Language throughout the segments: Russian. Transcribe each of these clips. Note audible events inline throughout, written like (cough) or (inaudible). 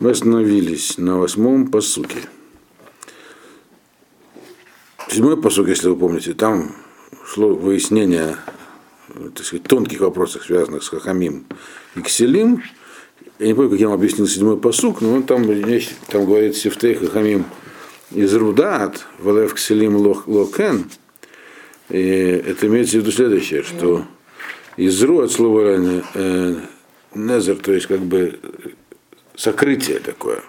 Мы остановились на восьмом посуке. Седьмой посук, если вы помните, там шло выяснение так сказать, тонких вопросов, связанных с Хахамим и Кселим. Я не помню, как я вам объяснил седьмой посук, но он там, там говорит Сифтей Хахамим из Рудат, Валев Кселим Локен. И это имеется в виду следующее, что Изру от слова э, незер, то есть как бы сокрытие такое.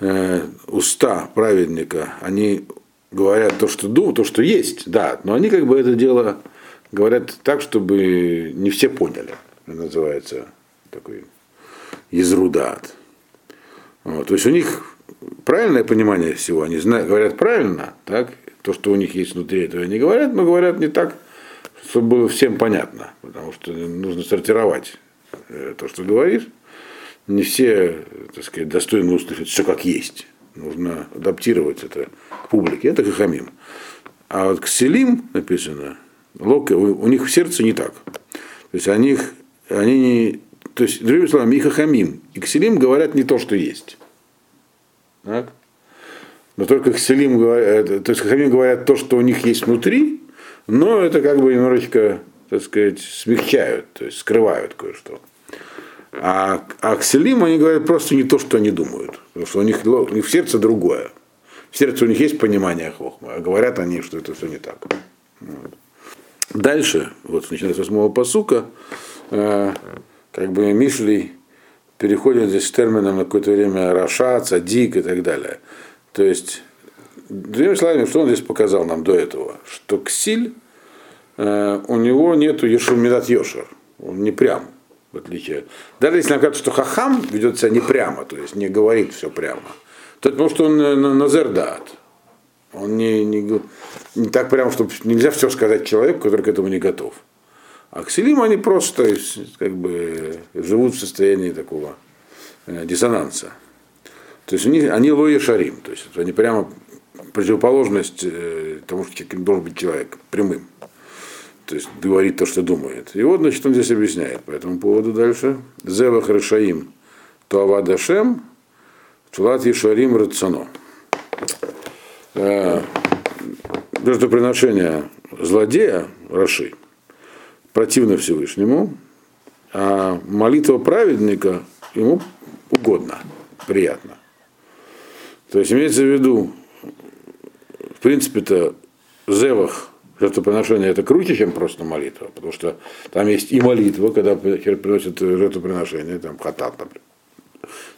Э, уста праведника, они говорят то, что думают, то, что есть, да, но они как бы это дело говорят так, чтобы не все поняли. Это называется такой изрудат. Вот. То есть у них правильное понимание всего, они знают, говорят правильно, так, то, что у них есть внутри этого, они говорят, но говорят не так, чтобы было всем понятно, потому что нужно сортировать э, то, что говоришь. Не все, так сказать, достойны услышать все как есть. Нужно адаптировать это к публике. Это хахамим. А вот к селим написано, лока, у, них в сердце не так. То есть они, они не, то есть, другими словами, и хахамим, и к селим говорят не то, что есть. Так? Но только Хселим говорят, э, то есть Хахамим говорят то, что у них есть внутри, но это как бы немножечко, так сказать, смягчают, то есть скрывают кое-что. А, а Кселим они говорят просто не то, что они думают. Потому что у них, у них в сердце другое. В сердце у них есть понимание хохма, а говорят они, что это все не так. Вот. Дальше, вот начиная с восьмого посука, э, как бы Мишлей переходит здесь с термином на какое-то время Раша, Цадик и так далее. То есть, другими словами, что он здесь показал нам до этого? Что Ксиль, э, у него нету Ешумидат Йошер, он не прям, в отличие. Даже если нам кажется, что Хахам ведет себя не прямо, то есть не говорит все прямо, то это потому что он э, назердат. Он не, не, не так прямо, чтобы нельзя все сказать человеку, который к этому не готов. А Кселим они просто как бы живут в состоянии такого э, диссонанса. То есть у них, они лои шарим, то есть они прямо противоположность э, тому, что должен быть человек, прямым. То есть говорит то, что думает. И вот, значит, он здесь объясняет по этому поводу дальше. Зева Харашаим Туавадашем Тулат Ешарим Рацано. Э, жертвоприношение злодея Раши противно Всевышнему, а молитва праведника ему угодно, приятно. То есть имеется в виду, в принципе-то, зевах, жертвоприношение это круче, чем просто молитва, потому что там есть и молитва, когда приносят жертвоприношение, там хатат, например,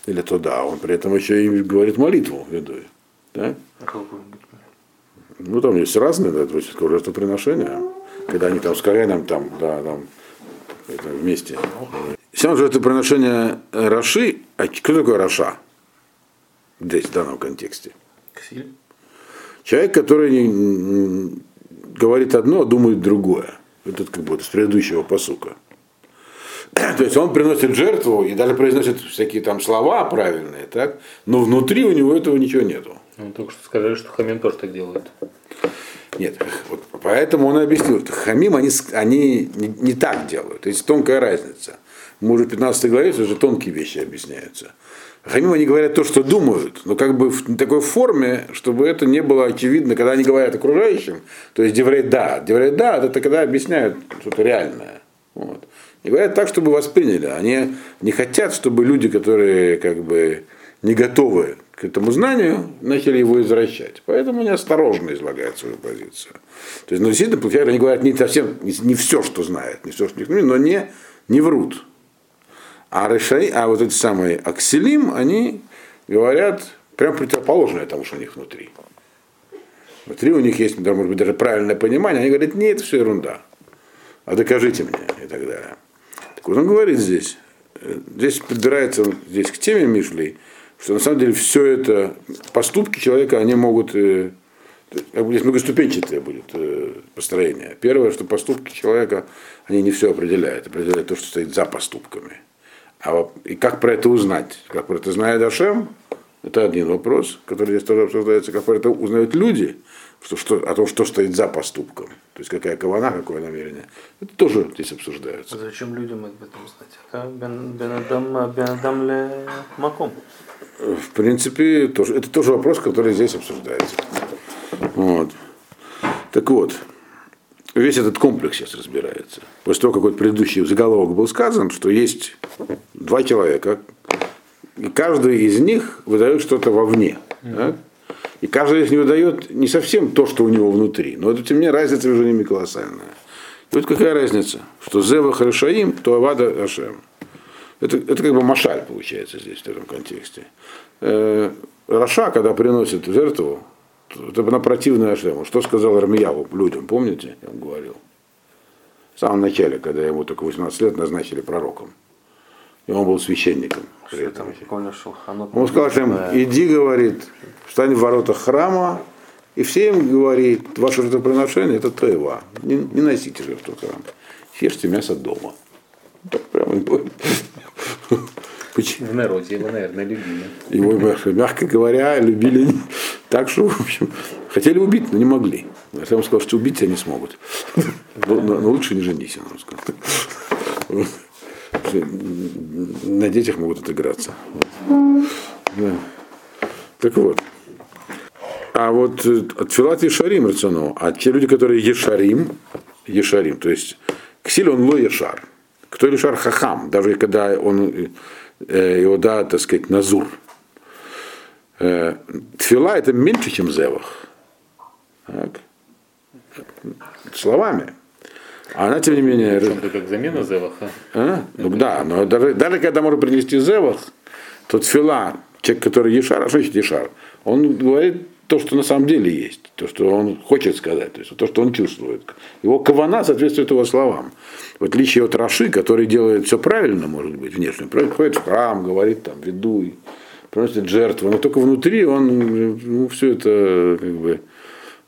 или туда, он при этом еще и говорит молитву ведует. Да? А ну, там есть разные, да, то есть жертвоприношения когда они там с Коэном там, да, там это, вместе. Сам же это приношение Раши, а кто такой Раша? Здесь, в данном контексте. Человек, который говорит одно, а думает другое. Это как бы с предыдущего посука. (clears throat) То есть он приносит жертву и даже произносит всякие там слова правильные, так? но внутри у него этого ничего нету. Ну, только что сказали, что Хамин тоже так делает. Нет, вот поэтому он объяснил, что хамим они, они не, не так делают. То есть тонкая разница. Мы уже в 15 главе уже тонкие вещи объясняются. Хамим они говорят то, что думают, но как бы в такой форме, чтобы это не было очевидно, когда они говорят окружающим. То есть деврей да. Деврей да, это когда объясняют что-то реальное. Вот. И говорят так, чтобы восприняли. Они не хотят, чтобы люди, которые как бы не готовы к этому знанию, начали его извращать. Поэтому они осторожно излагают свою позицию. То есть, ну, действительно, они говорят не совсем, не, не все, что знают, не все, что не но не, не врут. А, решай, а вот эти самые акселим, они говорят прям противоположное тому, что у них внутри. Внутри у них есть, может быть, даже правильное понимание, они говорят, нет, это все ерунда. А докажите мне и так далее. Так вот он говорит здесь, здесь подбирается здесь к теме Мишлей, что на самом деле все это, поступки человека, они могут, э, здесь многоступенчатое будет э, построение. Первое, что поступки человека, они не все определяют, определяют то, что стоит за поступками. А, и как про это узнать? Как про это знает Ашем? Это один вопрос, который здесь тоже обсуждается, как это узнают люди, что, что, о том, что стоит за поступком. То есть какая кавана, какое намерение. Это тоже здесь обсуждается. А зачем людям об этом знать? Это бен- бенадам бенадам ле маком. В принципе, тоже, это тоже вопрос, который здесь обсуждается. Вот. Так вот, весь этот комплекс сейчас разбирается. После того, как вот предыдущий заголовок был сказан, что есть два человека, и каждый из них выдает что-то вовне. так? И каждый из них выдает не совсем то, что у него внутри, но это, тем не менее разница между ними колоссальная. И вот какая разница, что Зева Харишаим, то Авада Ашем. Это, это как бы машаль получается здесь, в этом контексте. Э, Раша, когда приносит жертву, это на противное Ашему. Что сказал Рамияву людям, помните, я вам говорил? В самом начале, когда ему только 18 лет назначили пророком. И он был священником. при этом. Он сказал им, иди, говорит, встань в воротах храма, и все им говорит, ваше жертвоприношение это тоева. Не, не носите жертву в храм. Ешьте мясо дома. Так прямо и говорит. Почему? В народе его, наверное, любили. Его, мягко говоря, любили так, что, в общем, хотели убить, но не могли. Я ему сказал, что убить тебя не смогут. Но, но- лучше не женись, он сказал. На детях могут отыграться. Да. Так вот. А вот э, от Филат Ешарим рационал, а те люди, которые Ешарим, Ешарим, то есть Ксиль он ло Ешар. Кто Ешар Хахам, даже когда он э, его, да, так сказать, Назур. Э, Тфила это меньше, чем Зевах. Так. Словами. А она, тем не менее, Причем-то как замена Зеваха. а? Ну да, но даже, даже когда можно принести зевах, то тфила, человек, который Ешар, а что значит Ешар? Он говорит то, что на самом деле есть, то, что он хочет сказать, то есть то, что он чувствует. Его кавана соответствует его словам. В отличие от Раши, который делает все правильно, может быть, внешне, приходит в храм, говорит там, ведуй, приносит жертву, но только внутри он ну, все это как бы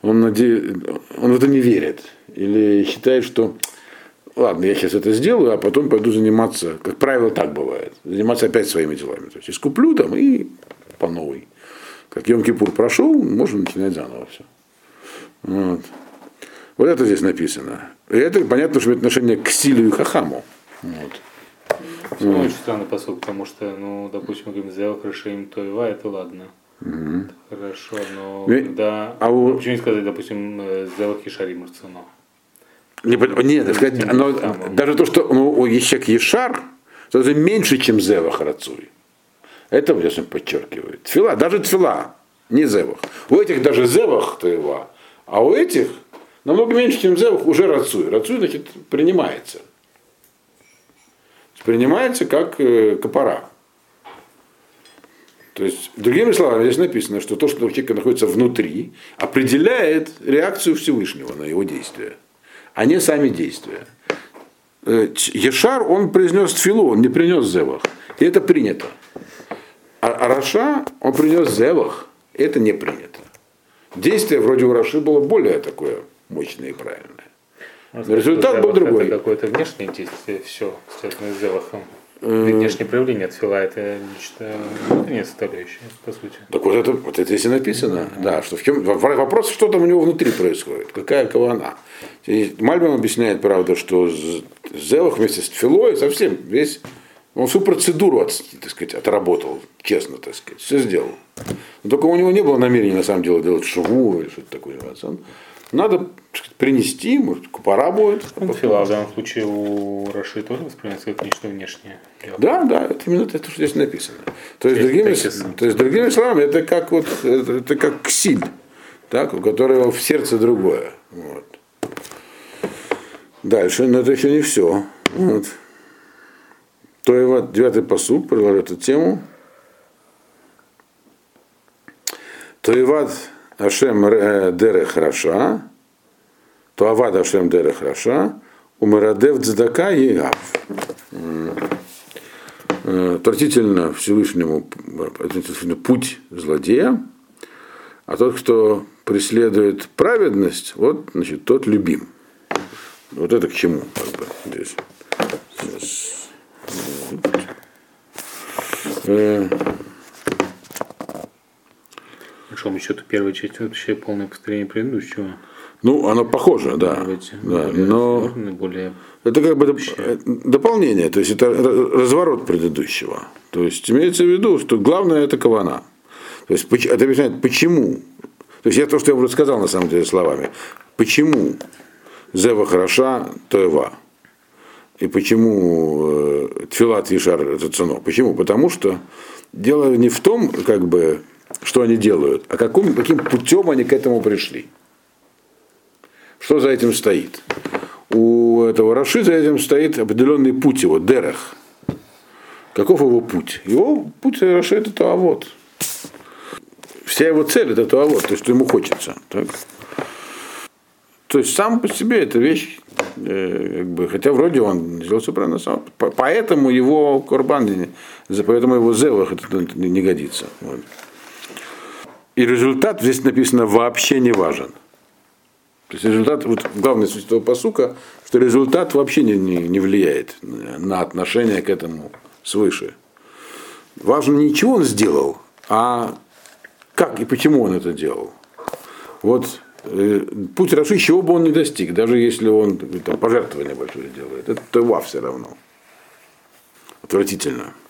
он, наде... он в это не верит. Или считает, что ладно, я сейчас это сделаю, а потом пойду заниматься, как правило, так бывает, заниматься опять своими делами. То есть искуплю там и по новой. Как Йом-Кипур прошел, можно начинать заново все. Вот. вот это здесь написано. И это понятно, что имеет отношение к Силю и Хахаму. Вот. Все равно очень странный посыл, потому что, ну, допустим, мы говорим, Зевах, Рашаим, Тоева, это ладно. Это Хорошо, но Ну, когда... а у- Почему не сказать, допустим, э, Зевах и Шарим Арцуно? Не, нет, сказать, оно- даже то, что ну, Ещек Ешар, то это меньше, чем Зевах Рацуй. Это он подчеркивает. Тфила, даже тфила, не Зевах. У этих даже Зевах Тоева, а у этих намного меньше, чем Зевах, уже Рацуй. Рацуй, значит, принимается. Принимается как э, капора. То есть, другими словами, здесь написано, что то, что у человека находится внутри, определяет реакцию Всевышнего на его действия, а не сами действия. Э, Ешар, он произнес тфилу, он не принес зевах. И это принято. А, а Раша, он принес зевах, и это не принято. Действие вроде у Раши было более такое мощное и правильное. Можно результат сказать, был другой. Это какое-то внешнее действие, все, связанное с Зевахом. Э. Внешнее проявление от Фила это нечто внутреннее составляющее, по сути. Так вот это, вот это здесь и написано, да, что в чем вопрос, что там у него внутри происходит, какая кавана. И Мальбим объясняет, правда, что З- Зевах вместе с Тфилой совсем весь, он всю процедуру, от- так сказать, отработал, честно, так сказать, все сделал. Но только у него не было намерения, на самом деле, делать шву или что-то такое. Он- Надо так сказать, принести, может, пора будет. а Ну, потом- Фила в данном случае у Раши тоже воспринимается как нечто внешнее. Да, да, это именно это, что здесь написано. То есть, другими, то есть, другими словами, это как вот это, это как ксиль, так, у которого в сердце другое. Вот. Дальше, но это еще не все. Вот. То вот девятый посуд продолжает эту тему. То и вад Ашем э, дере хороша, то авад Ашем дере хороша, умарадев дздака егав. Э, Отвратительно Всевышнему путь злодея, а тот, кто преследует праведность, вот, значит, тот любим. Вот это к чему, как бы, здесь. Сейчас. Э, большому счету первая часть вообще полное повторение предыдущего. Ну, оно похоже, да. Быть, да более но сложное, более это как бы Вообще. э, дополнение, то есть это разворот предыдущего. То есть имеется в виду, что главное это кавана. То есть это объясняет, почему. То есть я то, что я уже сказал на самом деле словами. Почему Зева хороша, Тоева. И почему э, Тфилат Вишар это цено? Почему? Потому что дело не в том, как бы, что они делают, а каким, каким путем они к этому пришли. Что за этим стоит? У этого Раши за этим стоит определенный путь его, Дерех. Каков его путь? Его путь Раши это Туавот. Вся его цель это Туавот, то, что ему хочется. Так? То есть сам по себе эта вещь, э, как бы, хотя вроде он сделал все правильно сам. По- Поэтому его Корбан, поэтому его Зевах это не не годится. Вот. И результат здесь написано вообще не важен. То есть результат, вот главное суть этого посука, что результат вообще не, не, не влияет на отношение к этому свыше. Важно не чего он сделал, а как и почему он это делал. Вот путь Раши, чего бы он не достиг, даже если он там, пожертвование большое делает, это това все равно. Отвратительно. (clears throat)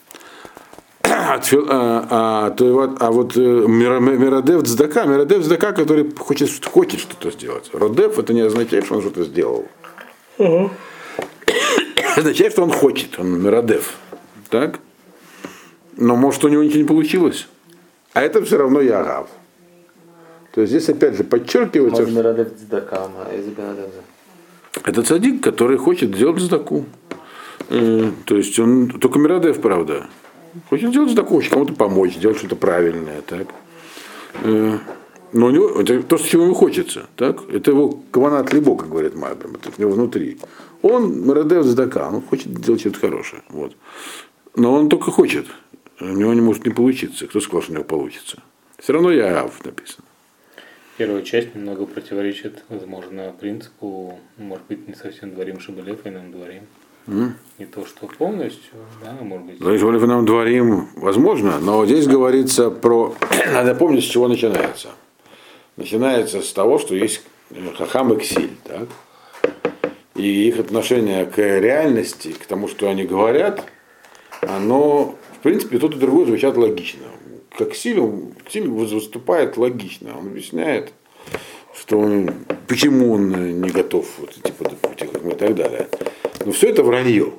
А, а, а, а вот э, Миродев Цдака, Миродев Цдака, который хочет, хочет что-то сделать. Родев это не означает, что он что-то сделал. (clears throat) Означает, что он хочет, он Миродев. Так? Но может у него ничего не получилось. А это все равно Ягав. То есть здесь опять же подчеркивается, что это цадик, который хочет сделать сдаку. Э, То есть он только Мирадев, правда. Хочет сделать сдаку, хочет кому-то помочь, сделать что-то правильное. Так. Э, Но у него, это то, чего ему хочется. Так? Это его каванат либо, как говорит Майбрам, это у него внутри. Он Мирадев сдака, он хочет сделать что-то хорошее. Вот. Но он только хочет. У него не может не получиться. Кто сказал, что у него получится? Все равно я Ав написано. Первая часть немного противоречит, возможно, принципу, ну, может быть, не совсем дворим Шабалев, и нам дворим. Не то, что полностью, да, может быть. Значит, мы нам дворим, возможно, но здесь говорится про... (clears throat) Надо помнить, с чего начинается. Начинается с того, что есть хахам и ксиль, так? И их отношение к реальности, к тому, что они говорят, оно, в принципе, тот и другой звучат логично. Как Ксиль, он- Ксиль выступает логично. Он объясняет, что он, почему он не готов вот, типа, и так далее. Но все это вранье.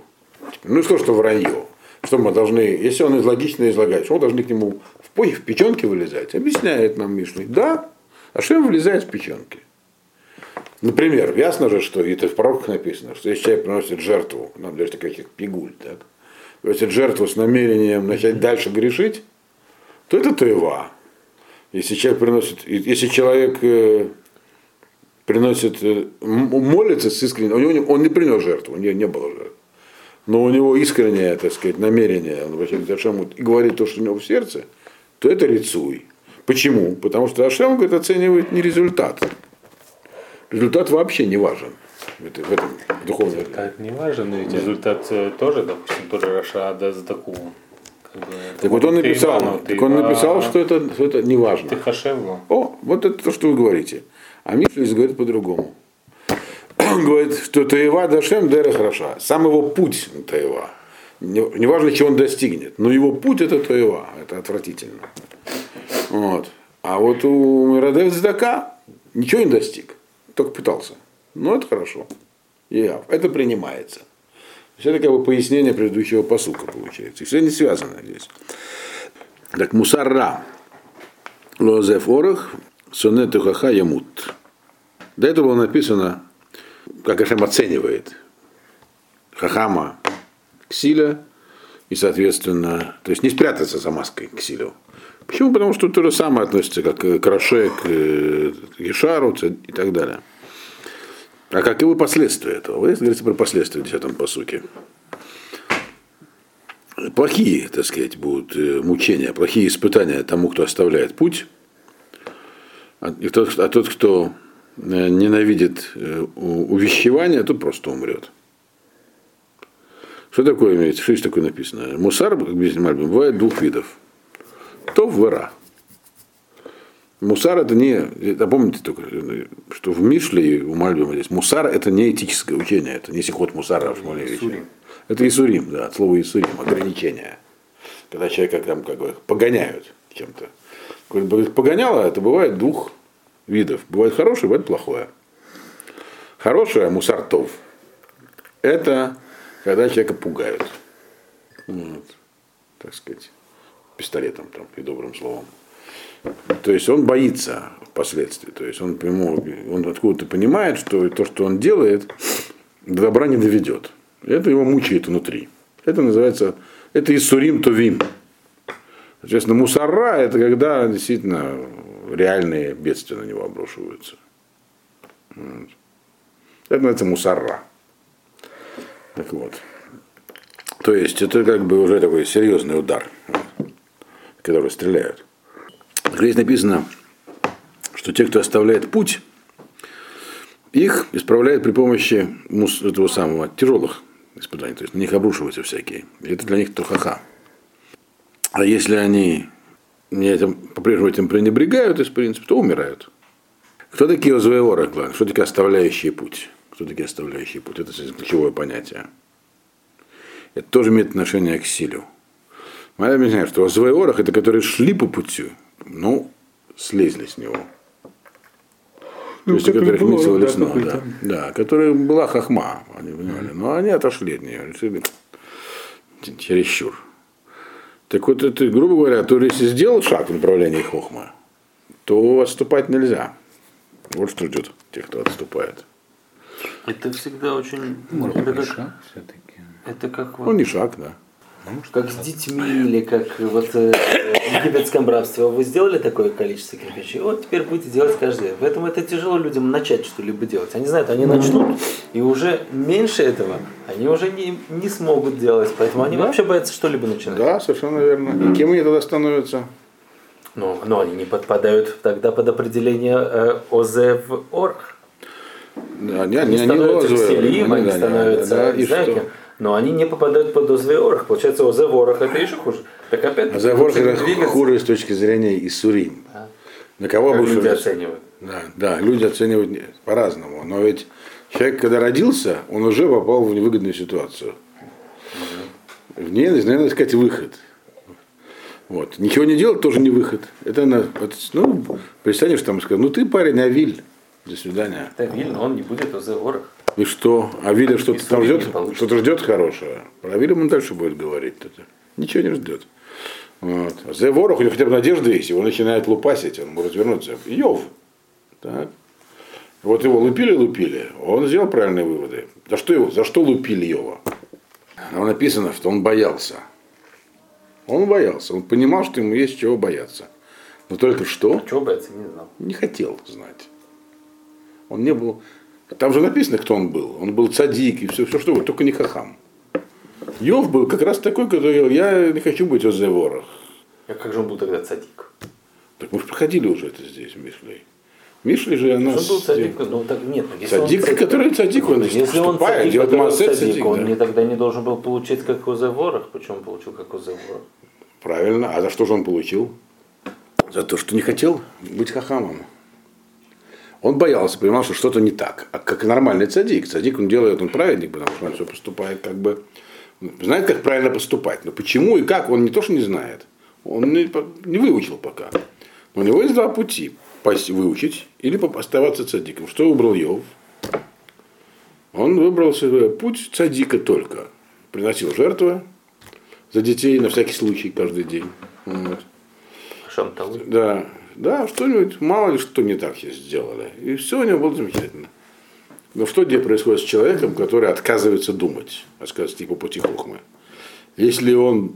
Ну что, что вранье? Что мы должны, если он логично излагает, что мы должны к нему в, по- в печенки вылезать? Объясняет нам Мишна. Да, а что вылезает в печенки? Например, ясно же, что это в пророках написано, что если человек приносит жертву, нам даже такая как пигуль, так, приносит жертву с намерением начать дальше грешить, то это тоева. Если человек приносит, если человек э, приносит, э, молится с искренним, у него не- он не принес жертву, у него не было жертвы. Но у него искреннее, так сказать, намерение, он обращается к Ашему и говорит то, что у него в сердце, то это рецуй. Почему? Потому что Ашем, говорит, оценивает не результат. Результат вообще не важен в, этой- в этом духовном. Результат не важен, но ведь результат э, тоже, допустим, тоже Раша такую. Так вот он написал, так он написал, что это, что это не важно. Ты Хашеву. О, вот это то, что вы говорите. А здесь говорит по-другому. Он говорит, что Таева Дашем Дера хороша. Сам его путь Таева. Не- Неважно, чего он достигнет, но его путь это Таева. Это отвратительно. Вот. А вот у Мирадев Здака ничего не достиг. Только пытался. Но это хорошо. Я. Это принимается. Есть это как бы пояснение предыдущего посука получается. И все не связано здесь. Так мусарра. Лозеф Орах, сонету хаха ямут. До этого было написано, как Ашем оценивает хахама ксиля, и, соответственно, то есть не спрятаться за маской ксилю. Почему? Потому что то же самое относится как к Раше, к э, Ешару и так далее. А каковы последствия этого? Вы говорите про последствия в 10 посуке. Плохие, так сказать, будут э, мучения, плохие испытания тому, кто оставляет путь, а, тот, а тот, кто э, ненавидит э, у- увещевания, тот просто умрет. Что такое имеется? Что здесь такое написано? Мусар, как бывает двух видов. То вера. Мусар это не, это помните только, что в Мишле и у Мальбима здесь, мусар это не этическое учение, это не сихот мусара Шмулевича. Исурим. Это Исурим, да, от слова Исурим, ограничение. Когда человека там как бы погоняют чем-то. Погоняло это бывает двух видов. Бывает хорошее, бывает плохое. Хорошее, мусартов, это когда человека пугают. Вот. Так сказать, пистолетом там и добрым словом. То есть он боится последствий. То есть он, он откуда-то понимает, что то, что он делает, до добра не доведет. Это его мучает внутри. Это называется, это Исурим Товим. Соответственно, мусора это когда действительно реальные бедствия на него обрушиваются. Вот. Это называется мусора. Так вот. То есть это как бы уже такой серьезный удар, который стреляют. Здесь написано, что те, кто оставляет путь, их исправляют при помощи этого самого тяжелых испытаний, то есть на них обрушиваются всякие. И это для них трухаха. А если они не этим, по-прежнему этим пренебрегают, из принципа, то умирают. Кто такие озоеворы, Что такие оставляющие путь? Кто такие оставляющие путь? Это ключевое понятие. Это тоже имеет отношение к силе. Мы объясняем, что озоеворах это которые шли по пути, ну, слезли с него. Ну, То есть, у которых митцва лесно, да, да, которая была хахма, они понимали, но они отошли от нее, решили чересчур. Так вот, это, грубо говоря, то если сделал шаг в направлении хохма, то отступать нельзя. Вот что ждет тех, кто отступает. Это всегда очень... Может, это, как, шаг все-таки. это как Ну, вот, не шаг, да. Как с детьми или как вот э, в египетском рабстве. Вы сделали такое количество кирпичей, вот теперь будете делать каждый день. Поэтому это тяжело людям начать что-либо делать. Они знают, они начнут, и уже меньше этого они уже не, не смогут делать. Поэтому они вообще боятся что-либо начинать. Да, совершенно верно. И кем они тогда становятся? Но, но они не подпадают тогда под определение э, ОЗ в ОРХ. Да, не, Они не, становятся селим, они, они да, становятся, да, не Но они не попадают под ОЗ в ОРХ. Получается, ОЗ в ОРХ это еще хуже. Так опять А Заворх это двигаться. хуже с точки зрения Исурим. Да. На кого Как люди оценивают. Да, да, люди оценивают по-разному. Но ведь человек, когда родился, он уже попал в невыгодную ситуацию. В ней, надо искать выход. Вот. Ничего не делать тоже не выход. Это, на- вот, ну, представишь, там сказать, ну ты парень, Авиль, до свидания. Это Вильно, он не будет в ОРХ. И что? Авиля что-то там ждет? Что-то ждет хорошего. Про Авиля он дальше будет говорить. Это. Ничего не ждет. Вот. А за ворох у него хотя бы надежда есть, его начинает лупасить, он может вернуться. Йов. Так. Вот его лупили-лупили, он сделал правильные выводы. За что, его, за что лупили его? Там написано, что он боялся. Он боялся, он понимал, что ему есть чего бояться. Но только что Чего бояться, не знал. не хотел знать. Он не был. Там же написано, кто он был. Он был цадик и все, все что угодно, только не хахам. Йов был как раз такой, который говорил, я не хочу быть в ворох. А как же он был тогда цадик? Так мы же проходили уже это здесь, Мишлей. Мишли же она... Он был цадик, ну так нет. ну, если он Цадик, который цадик, он Если он цадик, делает который массе цадик, цадик, он да. не, тогда не должен был получить как ОЗ в ворох. Почему он получил как ОЗ в ворох? Правильно. А за что же он получил? За то, что не хотел быть хахамом. Он боялся, понимал, что что-то не так. А как нормальный цадик. Цадик он делает, он праведник, потому что он все поступает как бы... Знает, как правильно поступать. Но почему и как, он не то, что не знает. Он не, не выучил пока. Но у него есть два пути. Пос- Выучить или оставаться цадиком. Что выбрал Йов? Он выбрал себе путь цадика только. Приносил жертвы за детей на всякий случай каждый день. Вот. Да, да, что-нибудь, мало ли что не так сейчас сделали. И все у него было замечательно. Но что где происходит с человеком, который отказывается думать, отказывается типа пути хухмы? Если он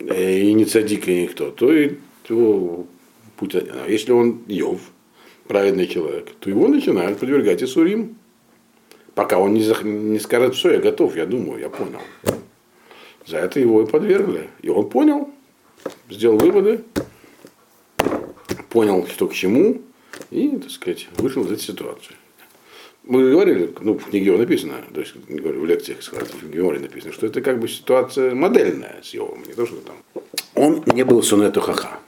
и не цадик, и никто, то и его путь, а если он Йов, праведный человек, то его начинают подвергать Исурим. Пока он не, зах- не скажет, все, я готов, я думаю, я понял. За это его и подвергли. И он понял, сделал выводы, понял, что к чему, и, так сказать, вышел из этой ситуации. Мы говорили, ну, в книге написано, то есть, говорю, в лекциях, в Георгии написано, что это как бы ситуация модельная с Йовом, не то, что там. Он не был сонету хаха.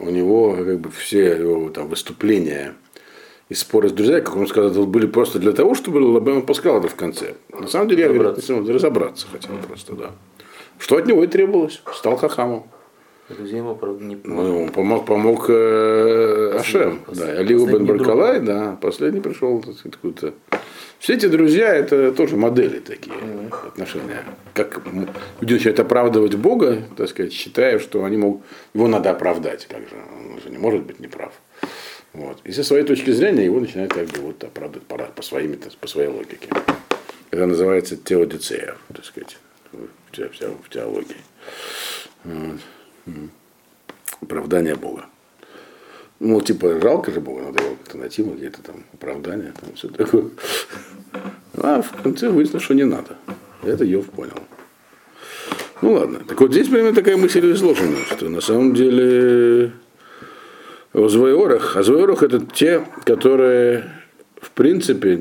у него как бы все его там выступления и споры с друзьями, как он сказал, были просто для того, чтобы Лабема Паскал это в конце. На самом деле, я Разобраться. говорю, разобраться хотел просто, да. Что от него и требовалось. Стал хахамом. Друзья ему, правда, не Ну, ему помог, помог э, Ашем. Да, Алиу бен Баркалай, да, последний пришел откуда-то. Все эти друзья это тоже модели такие отношения. Как люди начинают оправдывать Бога, так сказать, считая, что они могут, его надо оправдать. Как же, он же не может быть неправ. Вот. И со своей точки зрения его начинают как бы вот оправдывать по, по, своим, по своей логике. Это называется теодицея, так сказать, в те- в теологии. Вот. Оправдание Бога. Ну, типа, жалко же Бога, надо его как-то найти, где-то там оправдание, там все такое. А в конце выяснилось, что не надо. Это Йов понял. Ну ладно. Так вот здесь примерно такая мысль изложена, что на самом деле о Звайорах, а Звайорах это те, которые в принципе,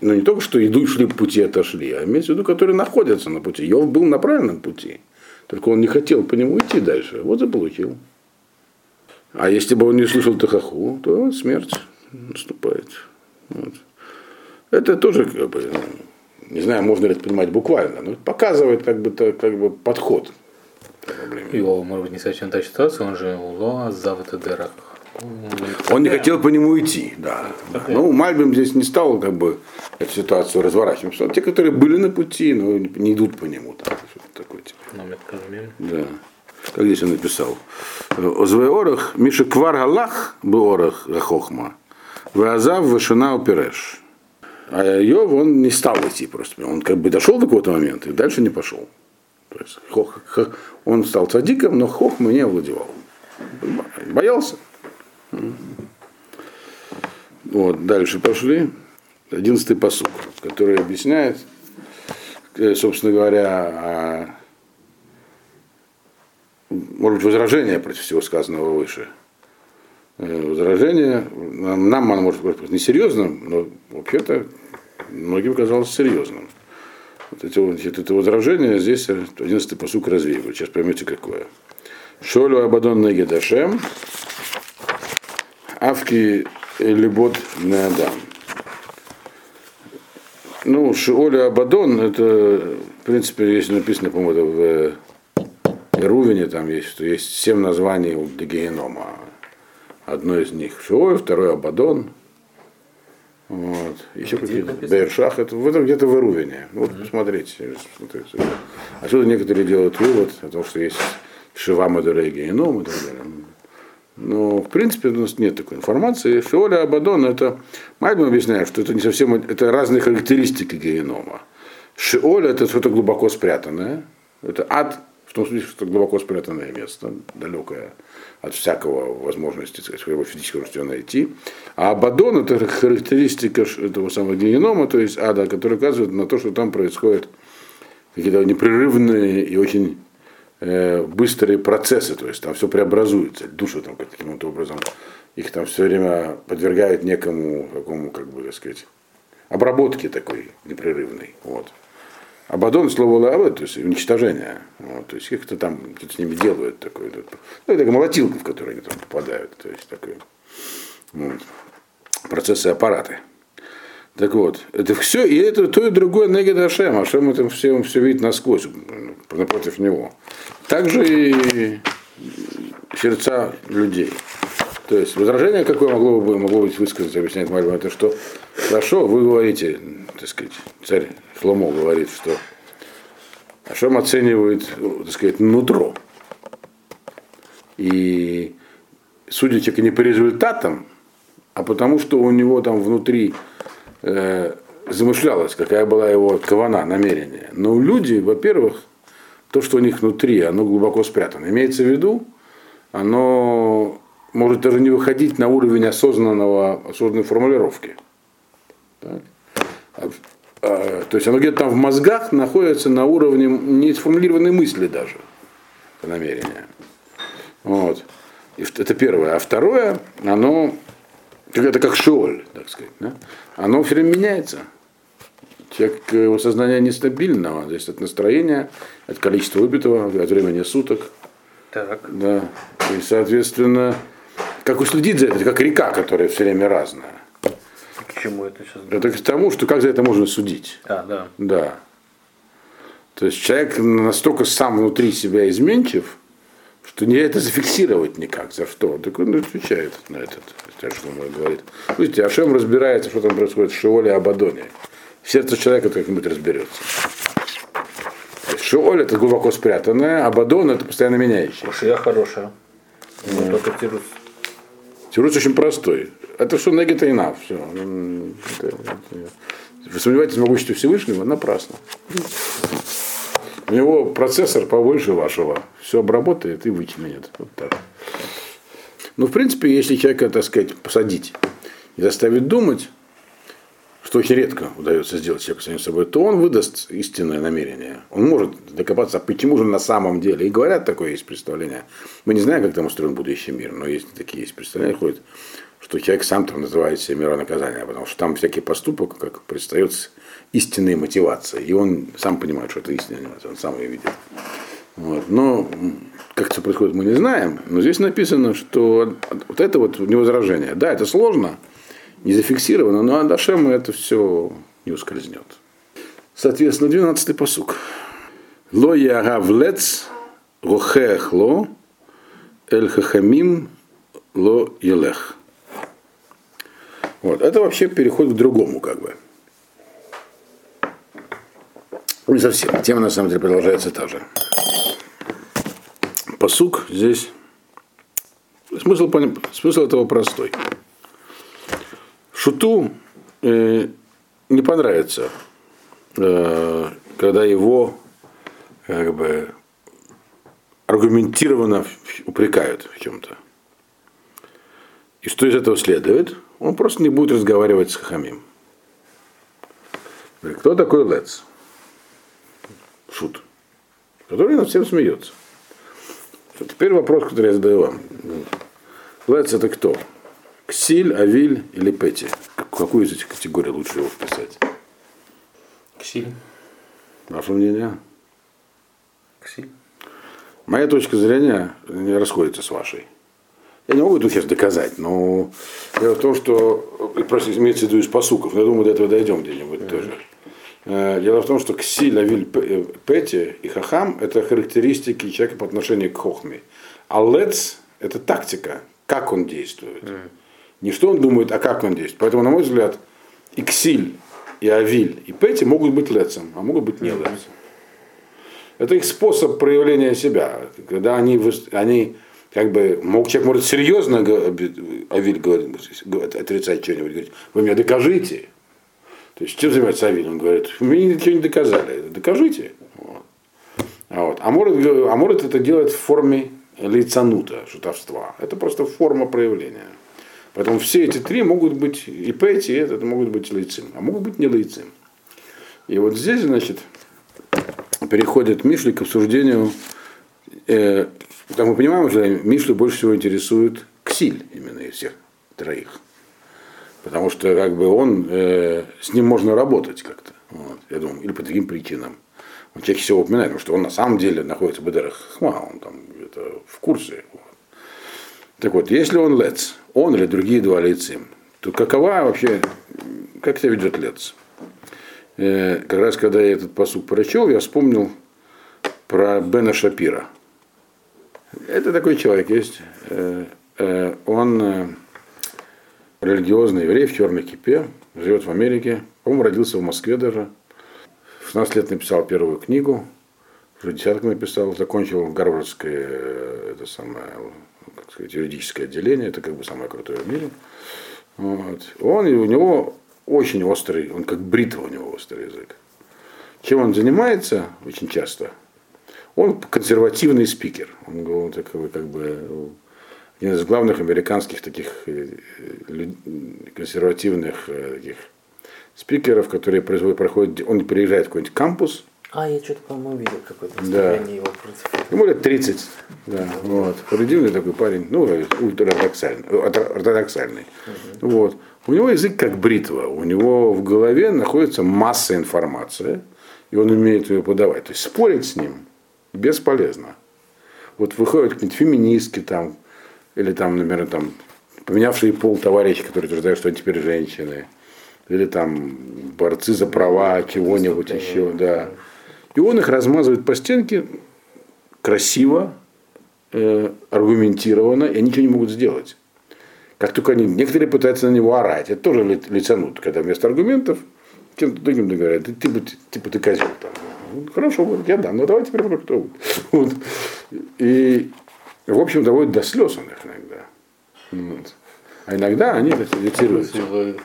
ну не только что иду шли по пути, отошли, а имеется в виду, которые находятся на пути. Йов был на правильном пути, только он не хотел по нему идти дальше, вот и получил. А если бы он не слышал Тахаху, то смерть наступает. Вот. Это тоже, как бы, не знаю, можно ли это понимать буквально, но показывает как бы, то- как бы подход. Его, может быть, не совсем та ситуация, он же Уло Завата Дерах. Он не хотел по нему идти, да. да. Ну, Мальбим здесь не стал как бы эту ситуацию разворачивать. что Те, которые были на пути, но не идут по нему. Там, такое, типа. Да. Как здесь он написал? Озвеорах Миша Квар Галах Беорах Гахохма. Вазав Вашина Опереш. А Йов, он не стал идти просто. Он как бы дошел до какого-то момента и дальше не пошел. То есть хох, хох- он стал цадиком, но хохма не овладевал. Боялся. Вот, дальше пошли. Одиннадцатый посук, который объясняет, э, собственно говоря, о может быть, возражение против всего сказанного выше. Э, Возражение, нам, оно может быть несерьезным, но вообще-то многим казалось серьезным. Вот эти, вот- это возражение здесь 11 посук развеивает. Сейчас поймете какое. Шолю Абадон Негедашем, Авки Любот Неадам. Ну, Шиоля Абадон, это, в принципе, если написано, по-моему, это в Ирувине, там есть, что есть семь названий у Генома. Одно из них Шиоль, второй Абадон. Вот. Еще какие-то. Бейршах, это, в этом где-то в Ирувине. Вот, посмотрите. смотрите. Отсюда некоторые делают вывод о том, что есть Шива Мадуре Геном и так далее. Но, в принципе, у нас нет такой информации. Шиоля Абадон, это, Мальбим объясняет, что это не совсем, это разные характеристики генома. Шиоль это что-то глубоко спрятанное. Это ад, в том смысле, что глубоко спрятанное место, далекое от всякого возможности сказать, своего физического что найти. А Абадон это характеристика этого самого генома, то есть ада, который указывает на то, что там происходят какие-то непрерывные и очень быстрые процессы, то есть там все преобразуется, души там каким-то образом, их там все время подвергают некому, какому, как бы, так сказать, обработке такой непрерывной. Вот. Абадон слово лава, то есть уничтожение. Вот, то есть как-то там что-то с ними делают такое. Ну, это молотилка, в которую они там попадают. То есть такой вот, процессы аппараты. Так вот, это все, и это то и другое Негед Ашем. Ашем это все, все видит насквозь, напротив него. Также и сердца людей. То есть возражение, какое могло, бы, могло быть высказано, объясняет Мальбам, это что, хорошо, вы говорите, так сказать, царь Шломо говорит, что Ашем оценивает, так сказать, нутро. И судя человека не по результатам, а потому что у него там внутри э, замышлялось, какая была его кавана, намерение. Но люди, во-первых, то, что у них внутри, оно глубоко спрятано. Имеется в виду, оно может даже не выходить на уровень осознанного, осознанной формулировки. Так? А- а, то есть оно где-то там в мозгах находится на уровне не сформулированной мысли даже, это намерение. Вот. И это первое. А второе, оно это как шиоль, так сказать. Да? Оно все время меняется. Человек, э, его сознание нестабильно, оно зависит от настроения, от количества выпитого, от времени суток. Так. Да. И, соответственно, как уследить за это, как река, которая все время разная. К чему это сейчас? Это к тому, что как за это можно судить. А, да. Да. То есть человек настолько сам внутри себя изменчив, что не это зафиксировать никак. За что? Так он отвечает на этот. Что он говорит. Слушайте, Ашем разбирается, что там происходит в Шиоле и Абадоне. Сердце человека как-нибудь разберется. Шиоль это глубоко спрятанное, а Абадон это постоянно меняющее. Шия хорошая. Ну, только тирус. Тирус очень простой. Это что негит и нав. Все. Вы сомневаетесь в могуществе Всевышнего? Напрасно. У него процессор побольше вашего. Все обработает и вычленит. Вот так. Ну, в принципе, если человека, так сказать, посадить и заставить думать, что очень редко удается сделать человеку самим собой, то он выдаст истинное намерение. Он может докопаться, почему же на самом деле. И говорят, такое есть представление. Мы не знаем, как там устроен будущий мир, но есть такие есть представления, ходят, что человек сам там называет себе мира наказания, потому что там всякий поступок, как предстает с истинной мотивацией. И он сам понимает, что это истинная мотивация, он сам ее видит. Вот. Но как это происходит, мы не знаем. Но здесь написано, что вот это вот не возражение. Да, это сложно, не зафиксировано, но Адашему это все не ускользнет. Соответственно, 12-й посук. Ло ягавлец гохех ло эль хахамим ло елех. Вот. Это вообще переход к другому, как бы. Не совсем. Тема на самом деле продолжается та же. Посук здесь. Смысл, смысл этого простой. Шуту э, не понравится, э, когда его как бы аргументированно упрекают в чем-то. И что из этого следует? Он просто не будет разговаривать с Хахамим. Кто такой Лец? Шут. Который над всем смеется. Теперь вопрос, который я задаю вам. Лец это кто? Ксиль, Авиль или Пети? Какую из этих категорий лучше его вписать? Ксиль. Ваше мнение? Ксиль. Моя точка зрения не расходится с вашей. Я не могу это сейчас доказать, но дело в том, что, просто имеется в виду из посуков, но я думаю, до этого дойдем где-нибудь mm-hmm. тоже. Э, дело в том, что ксиль, авиль, э, пети и хахам – это характеристики человека по отношению к хохме. А лец – это тактика, как он действует. Mm. Не что он думает, а как он действует. Поэтому, на мой взгляд, и ксиль, и авиль, и пети могут быть лецем, а могут быть не лецем. Это их способ проявления себя. Когда они, они как бы, мог, человек может серьезно Авиль говорит, отрицать что-нибудь, говорит, вы мне докажите. То есть чем занимается Авиль? Он говорит, мне ничего не доказали, докажите. Вот. А, вот. а, может, а может это делать в форме лицанута, шутовства. Это просто форма проявления. Поэтому все эти три могут быть, и пэти, и это могут быть лицем, а могут быть не лицем. И вот здесь, значит, переходит Мишли к обсуждению э, там мы понимаем, что Мишлю больше всего интересует Ксиль именно из всех троих. Потому что как бы он, э, с ним можно работать как-то. Вот, я думаю, или по другим причинам. Он чаще всего упоминает, потому что он на самом деле находится в Бедерах Хахма, он там это в курсе. Вот. Так вот, если он лец, он или другие два лица, то какова вообще, как себя ведет лец? Э, как раз когда я этот посуд прочел, я вспомнил про Бена Шапира. Это такой человек есть. Э, э, он э, религиозный еврей в черной кипе, живет в Америке. По-моему, родился в Москве даже. В 16 лет написал первую книгу, уже десятку написал, закончил Гарвардское это самое, как сказать, юридическое отделение, это как бы самое крутое в мире. Вот. Он, и у него очень острый, он как бритва у него острый язык. Чем он занимается очень часто – он консервативный спикер. Он, он такой, как бы один из главных американских таких э, консервативных э, таких спикеров, которые проходят, он приезжает в какой-нибудь кампус. А, я что-то, по-моему, видел какое-то да. его против. Ему лет 30. Да, вот. Породивный такой парень, ну, ультраортодоксальный. ортодоксальный. Угу. Вот. У него язык как бритва. У него в голове находится масса информации, и он умеет ее подавать. То есть спорить с ним бесполезно. Вот выходят какие-нибудь феминистки там, или там, например, там поменявшие пол товарищи, которые утверждают, что они теперь женщины. Или там борцы за права чего-нибудь еще, да. И он их размазывает по стенке красиво, э, аргументированно, и они ничего не могут сделать. Как только они, некоторые пытаются на него орать, это тоже ли- лицанут, когда вместо аргументов чем-то другим говорят, ты, бы- типа ты козел там. Ну, Хорошо, говорит, я дам, ну давай теперь попробуем. Вот. И, в общем, доводит до слез он их иногда. Вот. А иногда они сказать, ретируются.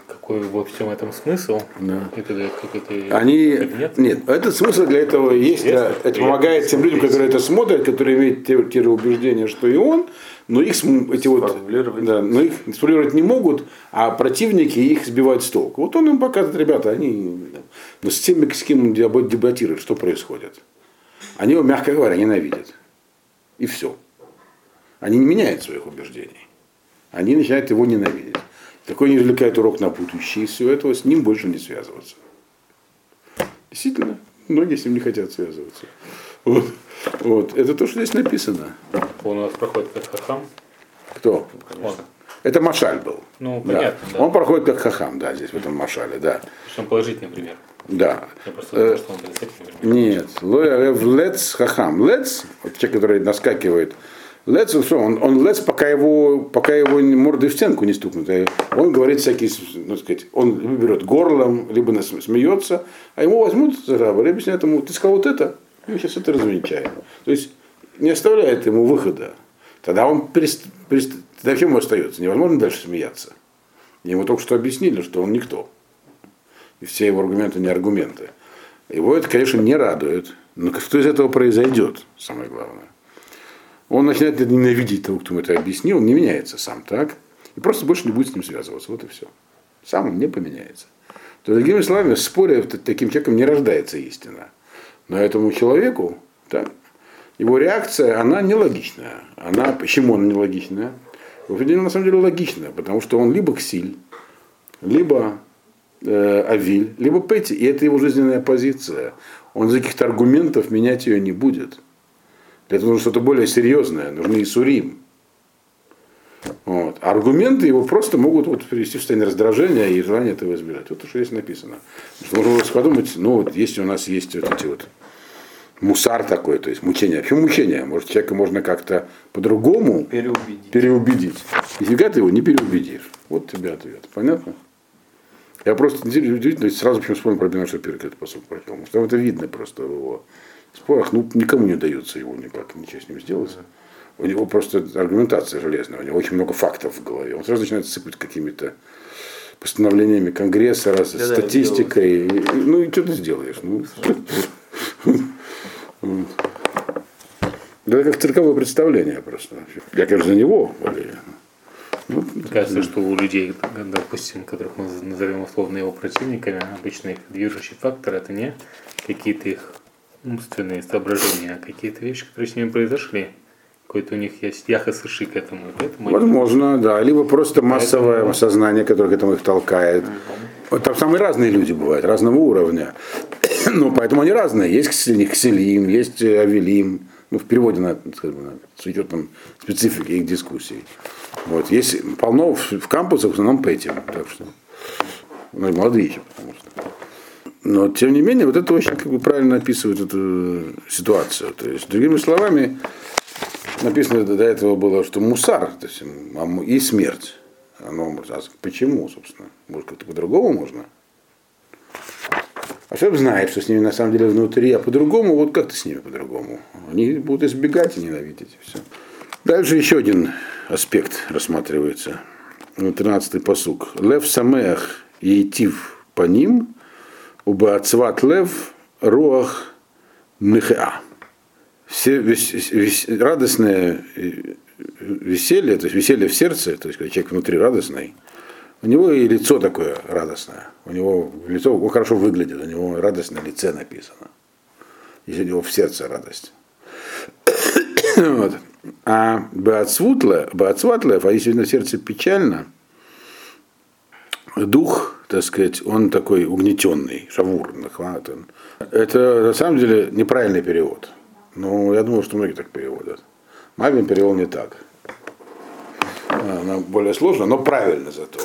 Какой во всем этом смысл? Да. Это дает какой-то Они, кабинет? нет, этот смысл для этого есть, Интересно, это помогает тем людям, которые это смотрят, которые имеют те, те же убеждения, что и он, но их эти вот, да, но их сформулировать не могут, а противники их сбивают с толку. Вот он им показывает, ребята, они, но с теми, с кем он дебат- дебатирует, что происходит. Они его, мягко говоря, ненавидят. И все. Они не меняют своих убеждений. Они начинают его ненавидеть. Такой не извлекает урок на будущее из всего этого, с ним больше не связываться. Действительно, многие с ним не хотят связываться. Вот. Вот. Это то, что здесь написано. Он у нас проходит как хахам. Кто? Он. Это Машаль был. Ну, Да. понятно, да. Он проходит как хахам, да, здесь, в этом Машале, да. Причем положительный пример. Да. Я просто Э. Нет, в лец хахам. Лец, вот человек, который наскакивает, лец, он, он, лец, пока его, пока его мордой в стенку не стукнут. И Он говорит всякие, ну, сказать, он либо берет горлом, либо смеется, а ему возьмут за рабы, объясняют ему, ты сказал вот это, и мы сейчас это развенчаем. То есть не оставляет ему выхода. Тогда он перест, перест- тогда чем ему остается? Невозможно дальше смеяться. Ему только что объяснили, что он никто. И все его аргументы не аргументы. Его это, конечно, не радует. Но что из этого произойдет, самое главное? Он начинает ненавидеть того, кто ему это объяснил, он не меняется сам, так? И просто больше не будет с ним связываться. Вот и все. Сам он не поменяется. То, другими словами, в споре таким человеком не рождается истина. Но этому человеку, так, его реакция, она нелогичная. Она, почему она нелогичная? Определенном, на самом деле логичная, потому что он либо ксиль, либо э, Авиль, либо Петти, и это его жизненная позиция. Он из каких-то аргументов менять ее не будет. Для этого нужно что-то более серьезное, нужны Исурим. Вот. Аргументы его просто могут вот, привести в состояние раздражения и желания этого избежать. Вот то, что здесь написано. Что можно подумать, ну вот если у нас есть вот эти вот мусар такой, то есть мучение. Почему мучение? Может, человека можно как-то по-другому Переубедить. переубедить. Нифига ты его не переубедишь. Вот тебе ответ. Понятно? Я просто удивительно, сразу почему вспомнил про Бена Шапира, когда посуд прочел. Потому что там это видно просто в его спорах. Ну, никому не удается его никак, ничего с ним сделать. У него просто аргументация железная, у него очень много фактов в голове. Он сразу начинает сыпать какими-то постановлениями Конгресса, раз, Да-да, статистикой. И- и- ну и что ты сделаешь? Ну, (laughs) вот. Да, это как цирковое представление просто. Я, конечно, за него болею. Ну, Кажется, что у людей, допустим, которых мы назовем условно его противниками, обычно их движущий фактор это не какие-то их умственные соображения, а какие-то вещи, которые с ними произошли. Какой-то у них есть яхос и ши к этому. и Поэтому они- Возможно, да. Либо просто массовое сознание, которое к этому их толкает. Там самые разные люди бывают, разного уровня. (coughs) Ну, поэтому они разные. Есть ксели- кселим, есть э, авелим. Ну, в переводе на, скажем, на- с учетом специфики их дискуссий. Вот. Есть полно в, в кампусах, в основном пэтим. Так что, ну, молодые еще, потому что. Но, тем не менее, вот это очень как бы, правильно описывает эту ситуацию. То есть, другими словами, написано до этого было, что мусар, то есть, а и смерть. Оно, а почему, собственно? Может, как-то по-другому можно? А человек знает, что с ними на самом деле внутри, а по-другому, вот как-то с ними по-другому. Они будут избегать и ненавидеть. Все. Дальше еще один аспект рассматривается. 13-й посук. Лев самех ейтив по ним, убаацват лев руах нехеа. Все вес- вес- радостное э, веселье, то есть веселье в сердце, то есть когда человек внутри радостный, у него и лицо такое радостное. У него лицо он хорошо выглядит, у него радость на лице написано. Если у него в сердце радость. (coughs) Вот. А Баацватлев, а если на сердце печально, дух, так сказать, он такой угнетенный, шавур, нахватан. Это на самом деле неправильный перевод. Но я думаю, что многие так переводят. Мавин перевел не так. Она более сложная, но правильно зато.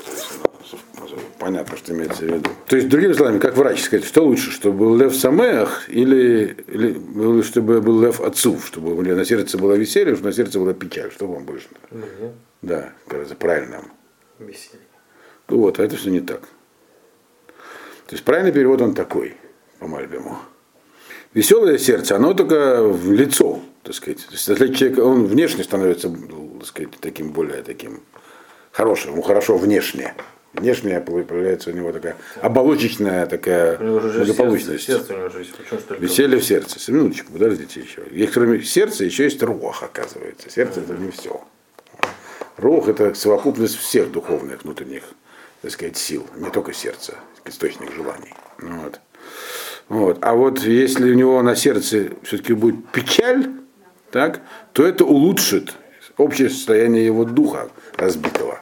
Понятно, что имеется в виду. То есть, другими словами, как врач сказать, что лучше, чтобы был лев самеах или, или чтобы был лев отцов, чтобы на сердце было веселье, чтобы на сердце была печаль. Что вам больше? Мне Да, кажется, правильно. веселье. Ну Вот, а это все не так. То есть правильный перевод он такой, по Мальбиму. Веселое сердце, оно только в лицо, так сказать. То есть, если человек, он внешне становится, так сказать, таким более таким хорошим, ему хорошо внешне. Внешне появляется у него такая оболочечная такая благополучность. сердце, сердце Веселье в сердце. Минуточку, подождите еще. Есть кроме сердца еще есть рух, оказывается. Сердце это не все. Рух это совокупность всех духовных внутренних, так сказать, сил, не только сердца, источник желаний. Ну Вот. Вот. А вот если у него на сердце все-таки будет печаль, так, то это улучшит общее состояние его духа разбитого.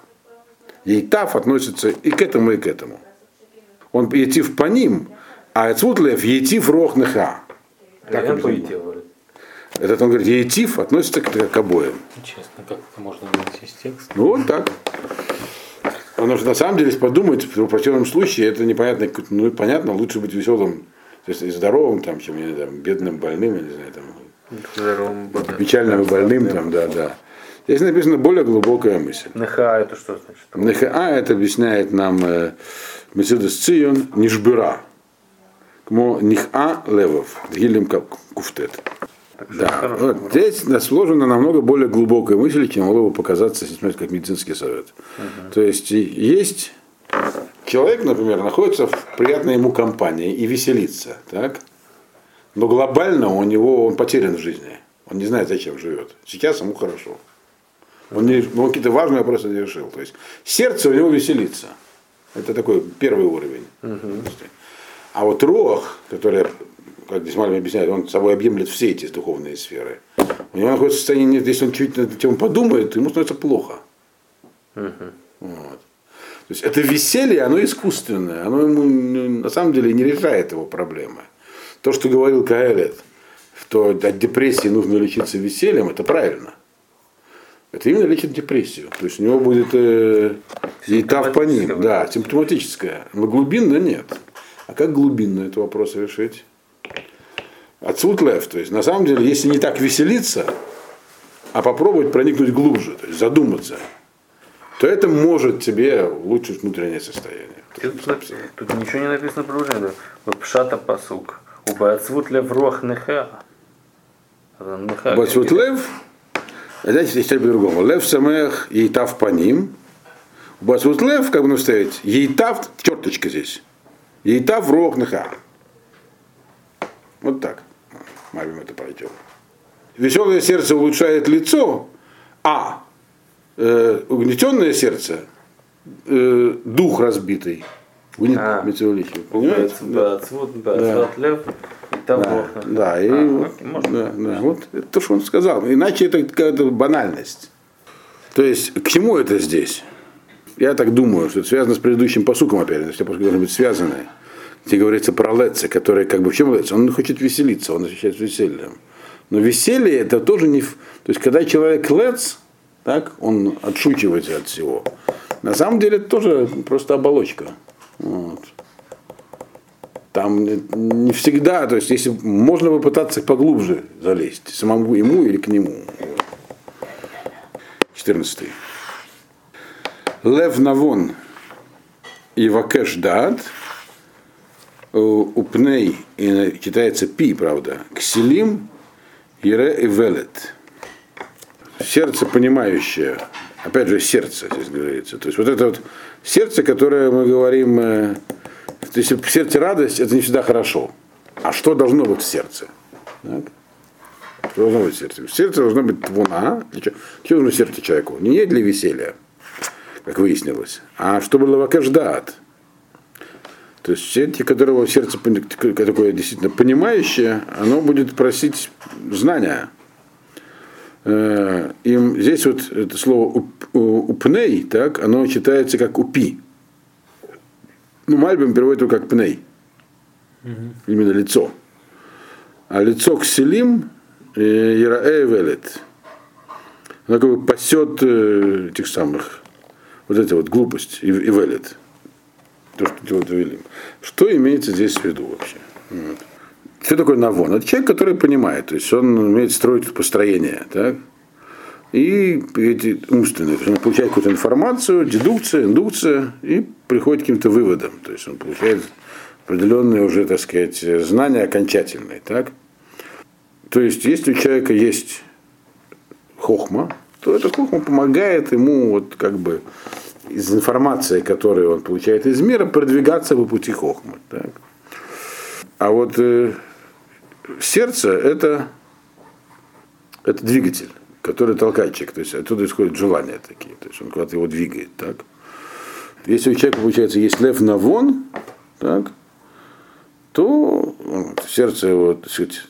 Ейтав относится и к этому, и к этому. Он етив по ним, а Эцвутлев етив рохнеха. Так. Этот он говорит, етив относится к, к обоим. Честно, как это можно вынести из текста? Ну вот так. Потому что на самом деле, если подумать, в противном случае это непонятно, ну понятно, лучше быть веселым, то есть и здоровым, там, чем я знаю, бедным, больным, я не знаю, там, Здоровым печальным и больным, там, да, да. Здесь написана более глубокая мысль. Неха это что значит? НХА это объясняет нам э, Мерседес Цион Нишбира. Кмо Ниха Левов, Гилем Куфтет. Да, вот здесь сложена намного более глубокая мысль, чем могло бы показаться, если смотреть как медицинский совет. То есть есть человек, например, находится в приятной ему компании и веселится, так? но глобально у него он потерян в жизни. Он не знает, зачем живет. Сейчас ему хорошо. Он, не, он какие-то важные вопросы не решил. То есть сердце у него веселится. Это такой первый уровень. А вот рох, который, как здесь Мальм объясняет, он собой объемлет все эти духовные сферы. У него находится состояние, если он чуть над этим подумает, ему становится плохо. Вот. То есть это веселье, оно искусственное, оно ему ну, на самом деле не решает его проблемы. То, что говорил Каэлет, что от депрессии нужно лечиться весельем, это правильно. Это именно лечит депрессию. То есть у него будет э, етав по ним, да, симптоматическая. Но глубинно нет. А как глубинно этот вопрос решить? Отсюд лев. То есть на самом деле, если не так веселиться, а попробовать проникнуть глубже, то есть задуматься, то это может тебе улучшить внутреннее состояние. Тут, тут ничего не написано про уже. Пшата пасук. Убацвут лев рох неха. Бацут лев, знаете, есть по-другому. Лев самех ейтав по ним. Бацут лев, как бы ставить, ейтав, черточка здесь. Ейтав рох неха. Вот так. Мавим это пройдем. Веселое сердце улучшает лицо, а э, угнетенное сердце, э, дух разбитый. Угнет, А. Понимаете? Бацвут, бацвут лев. И там Да, рох неха. да, и, А, вот, окей, можно. да, да, вот это то, что он сказал. Иначе это какая-то банальность. То есть, к чему это здесь? Я так думаю, что это связано с предыдущим посуком, опять же, все посуки должны быть связаны. Где говорится про Леца, который как бы в чем Леца? Он хочет веселиться, он ощущает весельем. Но веселье это тоже не... То есть, когда человек Лец, так, он отшучивается от всего. На самом деле это тоже просто оболочка. Вот. Там не- всегда, то есть если можно попытаться поглубже залезть, самому ему или к нему. Вот. 14. Лев Навон и Вакеш Дат, Упней, и читается Пи, правда, Кселим, Ере и Велет. Сердце понимающее, опять же, сердце здесь говорится. То есть вот это вот сердце, которое мы говорим, э, то есть в сердце радость, это не всегда хорошо. А что должно быть в сердце? Так? Что должно быть в сердце? В сердце должно быть твуна. Чего, нужно сердце человеку? Не для веселья, как выяснилось, а чтобы лавакаждат. То есть сердце, которого сердце такое действительно понимающее, оно будет просить знания. Э, Им здесь вот это слово у- упней, так, оно читается как упи. Ну, Мальбим переводит его как пней. Именно лицо. А лицо кселим Ираэ велет. она как бы пасет э, этих самых, вот эти вот глупость и, и велит. То, что делает Велим. Что имеется здесь в виду вообще? Вот. Что такое навон? Это человек, который понимает, то есть он умеет строить построение, так? И эти умственные, то есть он получает какую-то информацию, дедукция, индукция, и приходит к каким-то выводам. То есть он получает определенные уже, так сказать, знания окончательные, так? То есть, если у человека есть хохма, то эта хохма помогает ему вот как бы из информации, которую он получает из мира, продвигаться по пути хохмы. Так? А вот э, сердце это, это двигатель, который толкает. То есть оттуда исходят желания такие. То есть он куда-то его двигает. Так? Если у человека, получается, есть лев на вон, так, то ну, сердце его так сказать,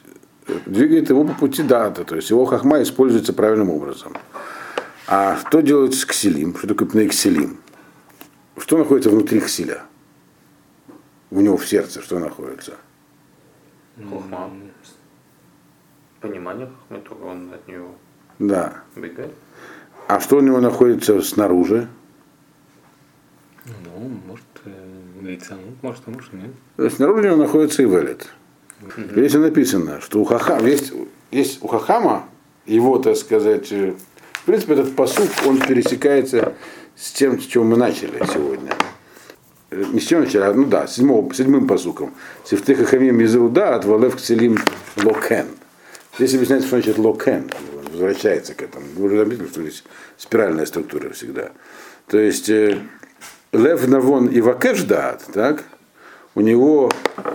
двигает его по пути дата, то есть его хахма используется правильным образом. А что делается с кселим? Что такое пнеекселим? Что находится внутри кселя? У него в сердце что находится? Хохма. Понимание хохмы, только он от него Да. бегает. А что у него находится снаружи? Ну, может, э, лицанут, может, а может, нет. То есть Снаружи у него находится и велит. Здесь написано, что у Хахама, есть, есть у Хахама, его, так сказать, э, в принципе, этот посук, он пересекается с тем, с чего мы начали сегодня. Э, Не с чего начали, а, ну да, седьмым, седьмым посуком. שפתי חכמים יזרו דעת ולב כסילים לא כן. Здесь объясняется, что значит לא כן. Возвращается к этому. Вы уже заметили, что здесь спиральная структура всегда. То есть э, לב נבון יבקש так, у него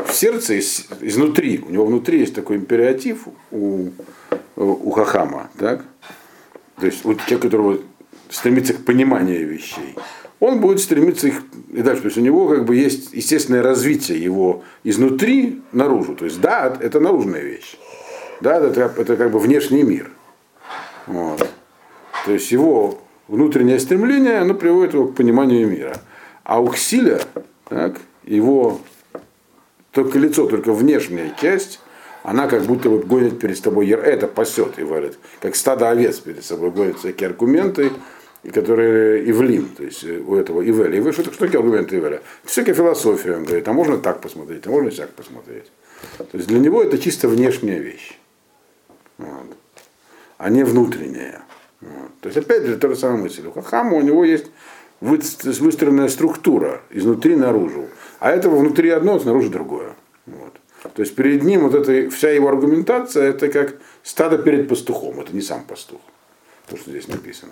в сердце из- изнутри, у него внутри есть такой империатив у, у Хахама, так? То есть вот человек, которого стремится к пониманию вещей, он будет стремиться их и дальше. То есть у него как бы есть естественное развитие его изнутри наружу. То есть да, это наружная вещь. Да, это, это как бы внешний мир. Вот. То есть его внутреннее стремление, оно приводит его к пониманию мира. А у Ксиля, так, его только лицо, только внешняя часть, она как будто бы гонит перед собой, яр- это пасет и варит, как стадо овец перед собой гонит всякие аргументы, которые Ивлим, то есть э, у этого Ивеля. Ивель, что, что такие аргументы Ивеля? Всякая философия, он говорит, а можно так посмотреть, а можно так посмотреть. То есть для него это чисто внешняя вещь, вот. а не внутренняя. Вот. То есть опять же та же самая мысль. У Хахама у него есть вы- выстроенная структура изнутри наружу, а этого внутри одно, снаружи другое. Вот. То есть перед ним вот эта вся его аргументация, это как стадо перед пастухом, это не сам пастух, то, что здесь написано.